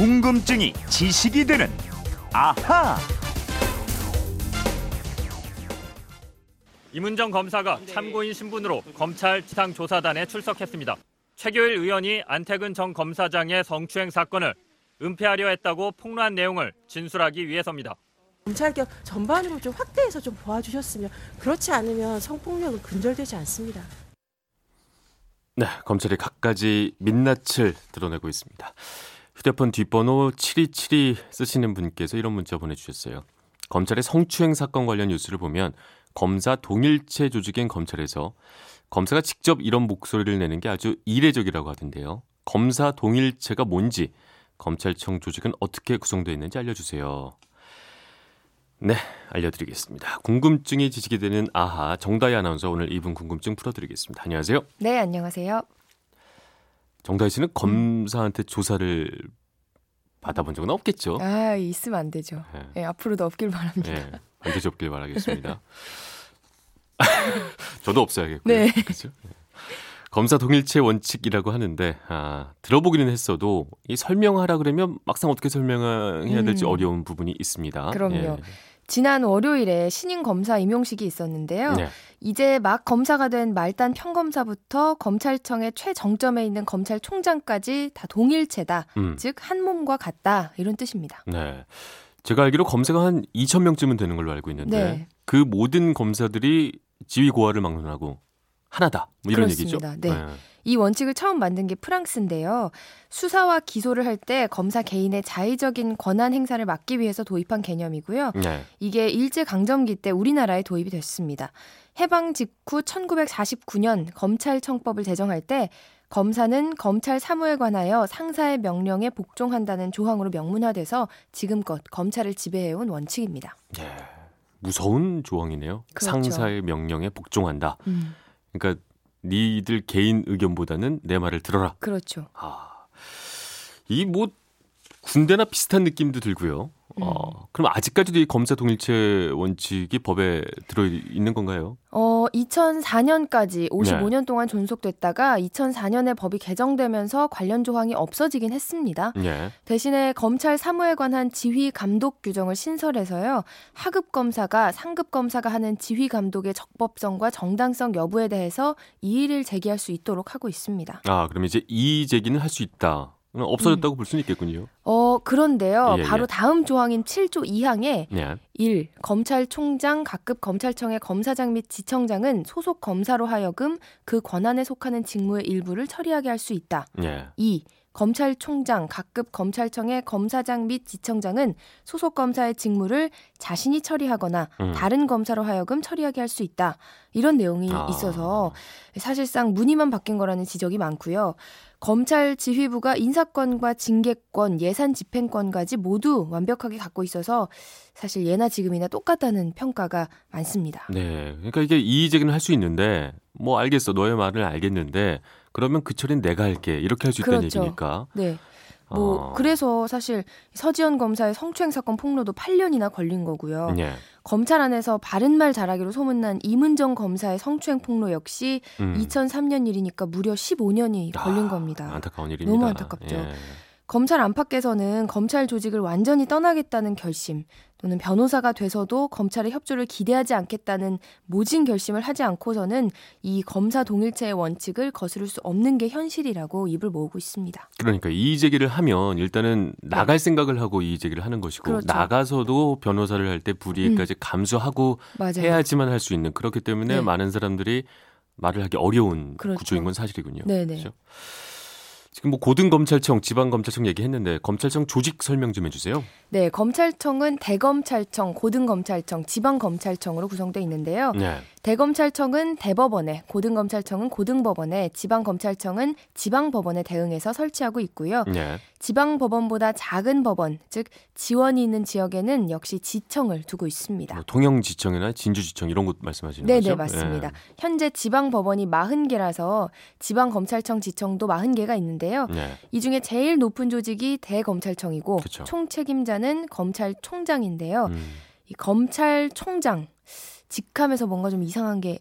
궁금증이 지식이 되는 아하. 이문정 검사가 참고인 신분으로 검찰 지상 조사단에 출석했습니다. 최교일 의원이 안태근 전 검사장의 성추행 사건을 은폐하려 했다고 폭로한 내용을 진술하기 위해서입니다. 검찰개혁 전반으로 좀 확대해서 좀 도와주셨으면 그렇지 않으면 성폭력은 근절되지 않습니다. 네, 검찰이 갖가지 민낯을 드러내고 있습니다. 휴대폰 뒷번호 7272 쓰시는 분께서 이런 문자 보내주셨어요. 검찰의 성추행 사건 관련 뉴스를 보면 검사 동일체 조직인 검찰에서 검사가 직접 이런 목소리를 내는 게 아주 이례적이라고 하던데요. 검사 동일체가 뭔지 검찰청 조직은 어떻게 구성되어 있는지 알려주세요. 네, 알려드리겠습니다. 궁금증이 지식이 되는 아하 정다희 아나운서 오늘 이분 궁금증 풀어드리겠습니다. 안녕하세요. 네, 안녕하세요. 정다희 씨는 검사한테 조사를 받아본 적은 없겠죠? 아, 있으면 안 되죠. 네. 네, 앞으로도 없길 바랍니다. 네, 반드시 없길 바라겠습니다. 저도 없어야겠고요. 네. 그렇죠? 네. 검사 동일체 원칙이라고 하는데 아, 들어보기는 했어도 이 설명하라 그러면 막상 어떻게 설명해야 될지 음. 어려운 부분이 있습니다. 그럼요. 예. 지난 월요일에 신임 검사 임용식이 있었는데요. 네. 이제 막 검사가 된 말단 평검사부터 검찰청의 최정점에 있는 검찰총장까지 다 동일체다. 음. 즉, 한 몸과 같다. 이런 뜻입니다. 네. 제가 알기로 검사가 한 2천 명쯤은 되는 걸로 알고 있는데 네. 그 모든 검사들이 지위 고하를 막론하고 하나다. 뭐 이런 그렇습니다. 얘기죠. 네. 이 원칙을 처음 만든 게 프랑스인데요. 수사와 기소를 할 때 검사 개인의 자의적인 권한 행사를 막기 위해서 도입한 개념이고요. 네. 이게 일제 강점기 때 우리나라에 도입이 됐습니다. 해방 직후 1949년 검찰청법을 제정할 때 검사는 검찰 사무에 관하여 상사의 명령에 복종한다는 조항으로 명문화돼서 지금껏 검찰을 지배해온 원칙입니다. 예. 무서운 조항이네요. 그렇죠. 상사의 명령에 복종한다. 음, 그러니까 니들 개인 의견보다는 내 말을 들어라. 그렇죠. 아, 이 뭐 군대나 비슷한 느낌도 들고요. 음. 어, 그럼 아직까지도 이 검사 동일체 원칙이 법에 들어 있는 건가요? 어, 2004년까지 55년 네. 동안 존속됐다가 2004년에 법이 개정되면서 관련 조항이 없어지긴 했습니다. 예. 대신에 검찰 사무에 관한 지휘 감독 규정을 신설해서요. 하급 검사가 상급 검사가 하는 지휘 감독의 적법성과 정당성 여부에 대해서 이의를 제기할 수 있도록 하고 있습니다. 아, 그럼 이제 이의 제기는 할 수 있다. 그럼 없어졌다고 볼 수는 있겠군요. 어, 그런데요. 예, 바로 예. 다음 조항인 7조 2항에 네. 1. 검찰총장, 각급 검찰청의 검사장 및 지청장은 소속 검사로 하여금 그 권한에 속하는 직무의 일부를 처리하게 할 수 있다. 예. 2. 검찰총장, 각급 검찰청의 검사장 및 지청장은 소속 검사의 직무를 자신이 처리하거나 음. 다른 검사로 하여금 처리하게 할 수 있다. 이런 내용이 아. 있어서 사실상 문의만 바뀐 거라는 지적이 많고요. 검찰 지휘부가 인사권과 징계권, 예산 집행권까지 모두 완벽하게 갖고 있어서 사실 예나 지금이나 똑같다는 평가가 많습니다. 네. 그러니까 이게 이의 제기는 할 수 있는데 뭐 알겠어. 너의 말을 알겠는데 그러면 그 처리는 내가 할게. 이렇게 할 수 있다는 그렇죠. 얘기니까. 네. 뭐 어. 그래서 사실 서지현 검사의 성추행 사건 폭로도 8년이나 걸린 거고요. 예. 검찰 안에서 바른 말 잘하기로 소문난 이문정 검사의 성추행 폭로 역시 음. 2003년 일이니까 무려 15년이 걸린 아, 겁니다. 안타까운 일입니다. 너무 안타깝죠. 예. 검찰 안팎에서는 검찰 조직을 완전히 떠나겠다는 결심 또는 변호사가 돼서도 검찰의 협조를 기대하지 않겠다는 모진 결심을 하지 않고서는 이 검사 동일체의 원칙을 거스를 수 없는 게 현실이라고 입을 모으고 있습니다. 그러니까 이의 제기를 하면 일단은 나갈 생각을 하고 이의 제기를 하는 것이고 네. 그렇죠. 나가서도 변호사를 할 때 불이익까지 감수하고 맞아요. 해야지만 할 수 있는 그렇기 때문에 네. 많은 사람들이 말을 하기 어려운 그렇죠. 구조인 건 사실이군요. 네네. 그렇죠? 지금 뭐 고등검찰청, 지방검찰청 얘기했는데 검찰청 조직 설명 좀 해주세요. 네, 검찰청은 대검찰청, 고등검찰청, 지방검찰청으로 구성되어 있는데요. 네. 대검찰청은 대법원에, 고등검찰청은 고등법원에, 지방검찰청은 지방법원에 대응해서 설치하고 있고요. 네. 지방법원보다 작은 법원, 즉 지원이 있는 지역에는 역시 지청을 두고 있습니다. 뭐 통영지청이나 진주지청 이런 곳 말씀하시는 네, 거죠? 네, 맞습니다. 예. 현재 지방법원이 40개라서 지방검찰청 지청도 40개가 있는데요. 네. 이 중에 제일 높은 조직이 대검찰청이고 그쵸. 총 책임자는 검찰총장인데요. 음. 이 검찰총장 직함에서 뭔가 좀 이상한 게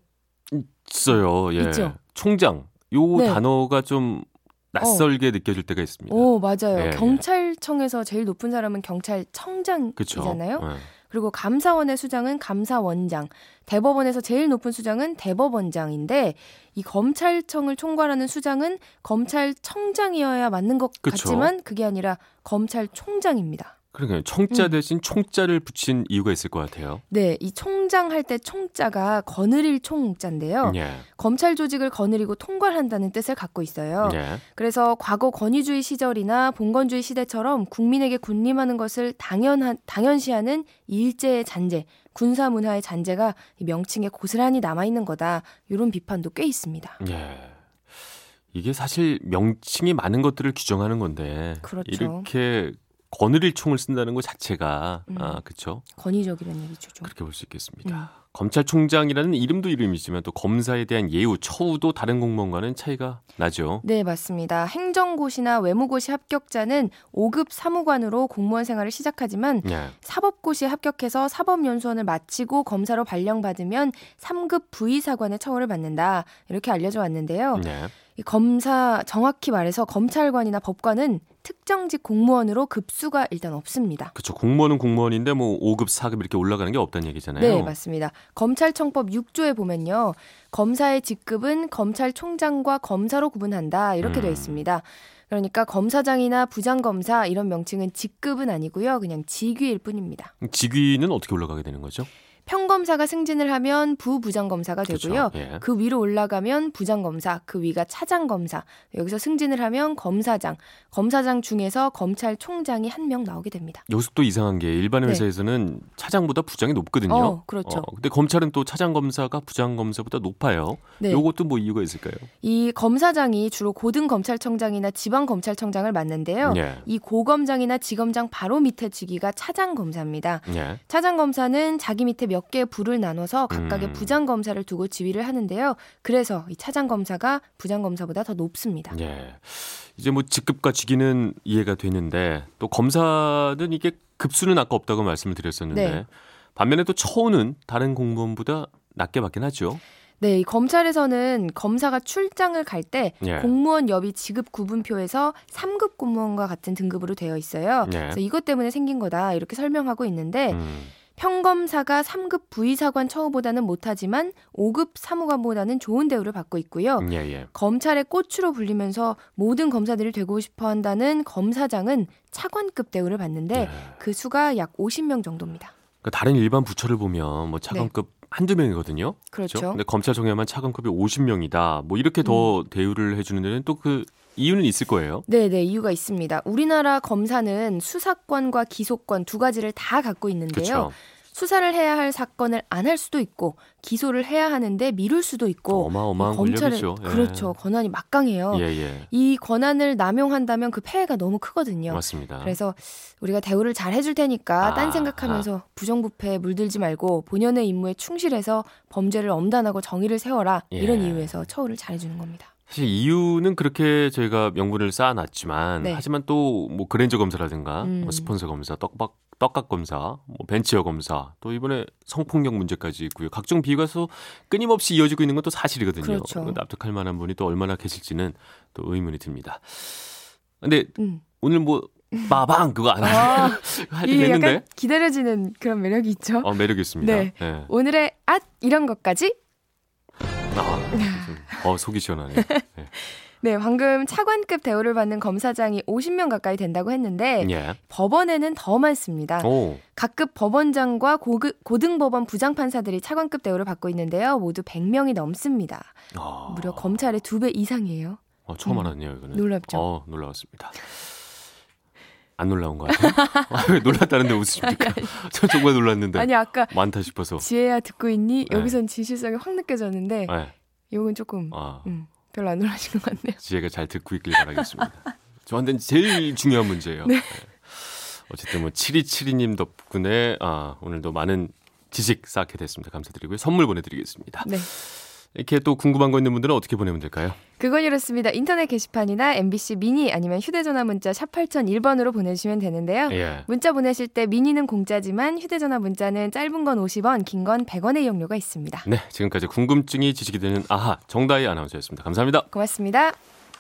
있어요. 예. 있죠. 총장. 요 네. 단어가 좀 낯설게 느껴질 때가 있습니다. 오, 맞아요. 예, 예. 경찰청에서 제일 높은 사람은? 경찰청장이잖아요. 예. 그리고 감사원의 수장은 감사원장, 대법원에서 제일 높은 수장은 대법원장인데 이 검찰청을 총괄하는 수장은 검찰청장이어야 맞는 것 그쵸. 같지만 그게 아니라 검찰총장입니다. 그러니까 청자 음. 대신 총자를 붙인 이유가 있을 것 같아요. 네, 이 총장 할 때 총자가 거느릴 총자인데요. 예. 검찰 조직을 거느리고 통괄한다는 뜻을 갖고 있어요. 예. 그래서 과거 권위주의 시절이나 봉건주의 시대처럼 국민에게 군림하는 것을 당연한 당연시하는 일제의 잔재, 군사 문화의 잔재가 이 명칭에 고스란히 남아 있는 거다. 이런 비판도 꽤 있습니다. 예. 이게 사실 명칭이 많은 것들을 규정하는 건데 그렇죠. 이렇게 거느릴 총을 쓴다는 것 자체가 음. 아 그렇죠. 권위적이라는 얘기죠. 좀. 그렇게 볼 수 있겠습니다. 음. 검찰총장이라는 이름도 이름이지만 또 검사에 대한 예우, 처우도 다른 공무원과는 차이가 나죠. 네, 맞습니다. 행정고시나 외무고시 합격자는 5급 사무관으로 공무원 생활을 시작하지만 예. 사법고시에 합격해서 사법연수원을 마치고 검사로 발령받으면 3급 부의사관의 처우를 받는다. 이렇게 알려져 왔는데요. 예. 이 검사 정확히 말해서 검찰관이나 법관은 특정직 공무원으로 급수가 일단 없습니다. 그렇죠. 공무원은 공무원인데 뭐 5급, 4급 이렇게 올라가는 게 없다는 얘기잖아요. 네, 맞습니다. 검찰청법 6조에 보면요. 검사의 직급은 검찰총장과 검사로 구분한다. 이렇게 음. 되어 있습니다. 그러니까 검사장이나 부장검사 이런 명칭은 직급은 아니고요. 그냥 직위일 뿐입니다. 직위는 어떻게 올라가게 되는 거죠? 평검사가 승진을 하면 부부장검사가 되고요. 그렇죠. 예. 그 위로 올라가면 부장검사, 그 위가 차장검사, 여기서 승진을 하면 검사장, 검사장 중에서 검찰총장이 한 명 나오게 됩니다. 여기서 또 이상한 게 일반 네. 회사에서는 차장보다 부장이 높거든요. 어, 그렇죠. 어, 근데 검찰은 또 차장 검사가 부장 검사보다 높아요. 네. 요것도 뭐 이유가 있을까요? 이 검사장이 주로 고등검찰청장이나 지방검찰청장을 맡는데요. 예. 이 고검장이나 지검장 바로 밑에 직위가 차장검사입니다. 예. 차장검사는 자기 밑에 몇 개의 부를 나눠서 각각의 음. 부장 검사를 두고 지휘를 하는데요. 그래서 이 차장 검사가 부장 검사보다 더 높습니다. 예. 이제 뭐 직급과 직위는 이해가 되는데 또 검사는 이게 급수는 아까 없다고 말씀을 드렸었는데 네. 반면에 또 처우는 다른 공무원보다 낮게 받긴 하죠. 네, 이 검찰에서는 검사가 출장을 갈때 예. 공무원 여비 지급 구분표에서 3급 공무원과 같은 등급으로 되어 있어요. 예. 그래서 이것 때문에 생긴 거다 이렇게 설명하고 있는데 음. 평검사가 3급 부의사관 처우보다는 못하지만 5급 사무관보다는 좋은 대우를 받고 있고요. 예, 예. 검찰의 꽃으로 불리면서 모든 검사들이 되고 싶어 한다는 검사장은 차관급 대우를 받는데 예. 그 수가 약 50명 정도입니다. 그러니까 다른 일반 부처를 보면 뭐 차관급 한두 명이거든요. 네. 그렇죠. 근데 검찰청에만 차관급이 50명이다. 뭐 이렇게 음. 더 대우를 해주는 데는 또 그 이유는 있을 거예요. 네, 네, 이유가 있습니다. 우리나라 검사는 수사권과 기소권 두 가지를 다 갖고 있는데요. 그렇죠. 수사를 해야 할 사건을 안 할 수도 있고 기소를 해야 하는데 미룰 수도 있고 어마어마한 검찰은 권력이죠. 예. 그렇죠. 권한이 막강해요. 예, 예. 이 권한을 남용한다면 그 폐해가 너무 크거든요. 맞습니다. 그래서 우리가 대우를 잘 해줄 테니까 아, 딴 생각하면서 부정부패에 물들지 말고 본연의 임무에 충실해서 범죄를 엄단하고 정의를 세워라 예. 이런 이유에서 처우를 잘 해주는 겁니다. 사실 이유는 그렇게 저희가 명분을 쌓아놨지만 네. 하지만 또 뭐 그랜저 검사라든가 음. 뭐 스폰서 검사, 떡밥 떡각 검사, 뭐 벤치어 검사, 또 이번에 성폭력 문제까지 있고요. 각종 비과서 끊임없이 이어지고 있는 건 또 사실이거든요. 그렇죠. 납득할 만한 분이 또 얼마나 계실지는 또 의문이 듭니다. 근데 음. 오늘 뭐 빠방 그거 안 이게 됐는데 약간 기다려지는 그런 매력이 있죠. 어, 매력 있습니다. 네. 예. 오늘의 앗 이런 것까지 아, 좀, 어 속이 시원하네. 예. 네 방금 차관급 대우를 받는 검사장이 50명 가까이 된다고 했는데 예. 법원에는 더 많습니다. 오. 각급 법원장과 고급, 고등법원 부장판사들이 차관급 대우를 받고 있는데요. 모두 100명이 넘습니다. 아. 무려 검찰의 두배 이상이에요. 어, 처음 음. 알았네요, 이거는. 놀랍죠? 어, 놀라웠습니다. 안 놀라운 거 같아요? 아, 왜 놀랐다는데 웃으십니까? 저 정말 놀랐는데. 아니 아까 많다 싶어서. 지혜야 듣고 있니? 네. 여기선 진실성이 확 느껴졌는데 네. 이건 조금 아, 음, 별로 안 놀라신 것 같네요. 지혜가 잘 듣고 있길 바라겠습니다. 저한테는 제일 중요한 문제예요. 네. 어쨌든 뭐 7272님 덕분에 아, 오늘도 많은 지식 쌓게 됐습니다. 감사드리고요. 선물 보내드리겠습니다. 네. 이렇게 또 궁금한 거 있는 분들은 어떻게 보내면 될까요? 그건 이렇습니다. 인터넷 게시판이나 MBC 미니 아니면 휴대전화 문자 샵 8001번으로 보내주시면 되는데요. 예. 문자 보내실 때 미니는 공짜지만 휴대전화 문자는 짧은 건 50원, 긴 건 100원의 이용료가 있습니다. 네, 지금까지 궁금증이 지식이 되는 아하 정다희 아나운서였습니다. 감사합니다. 고맙습니다.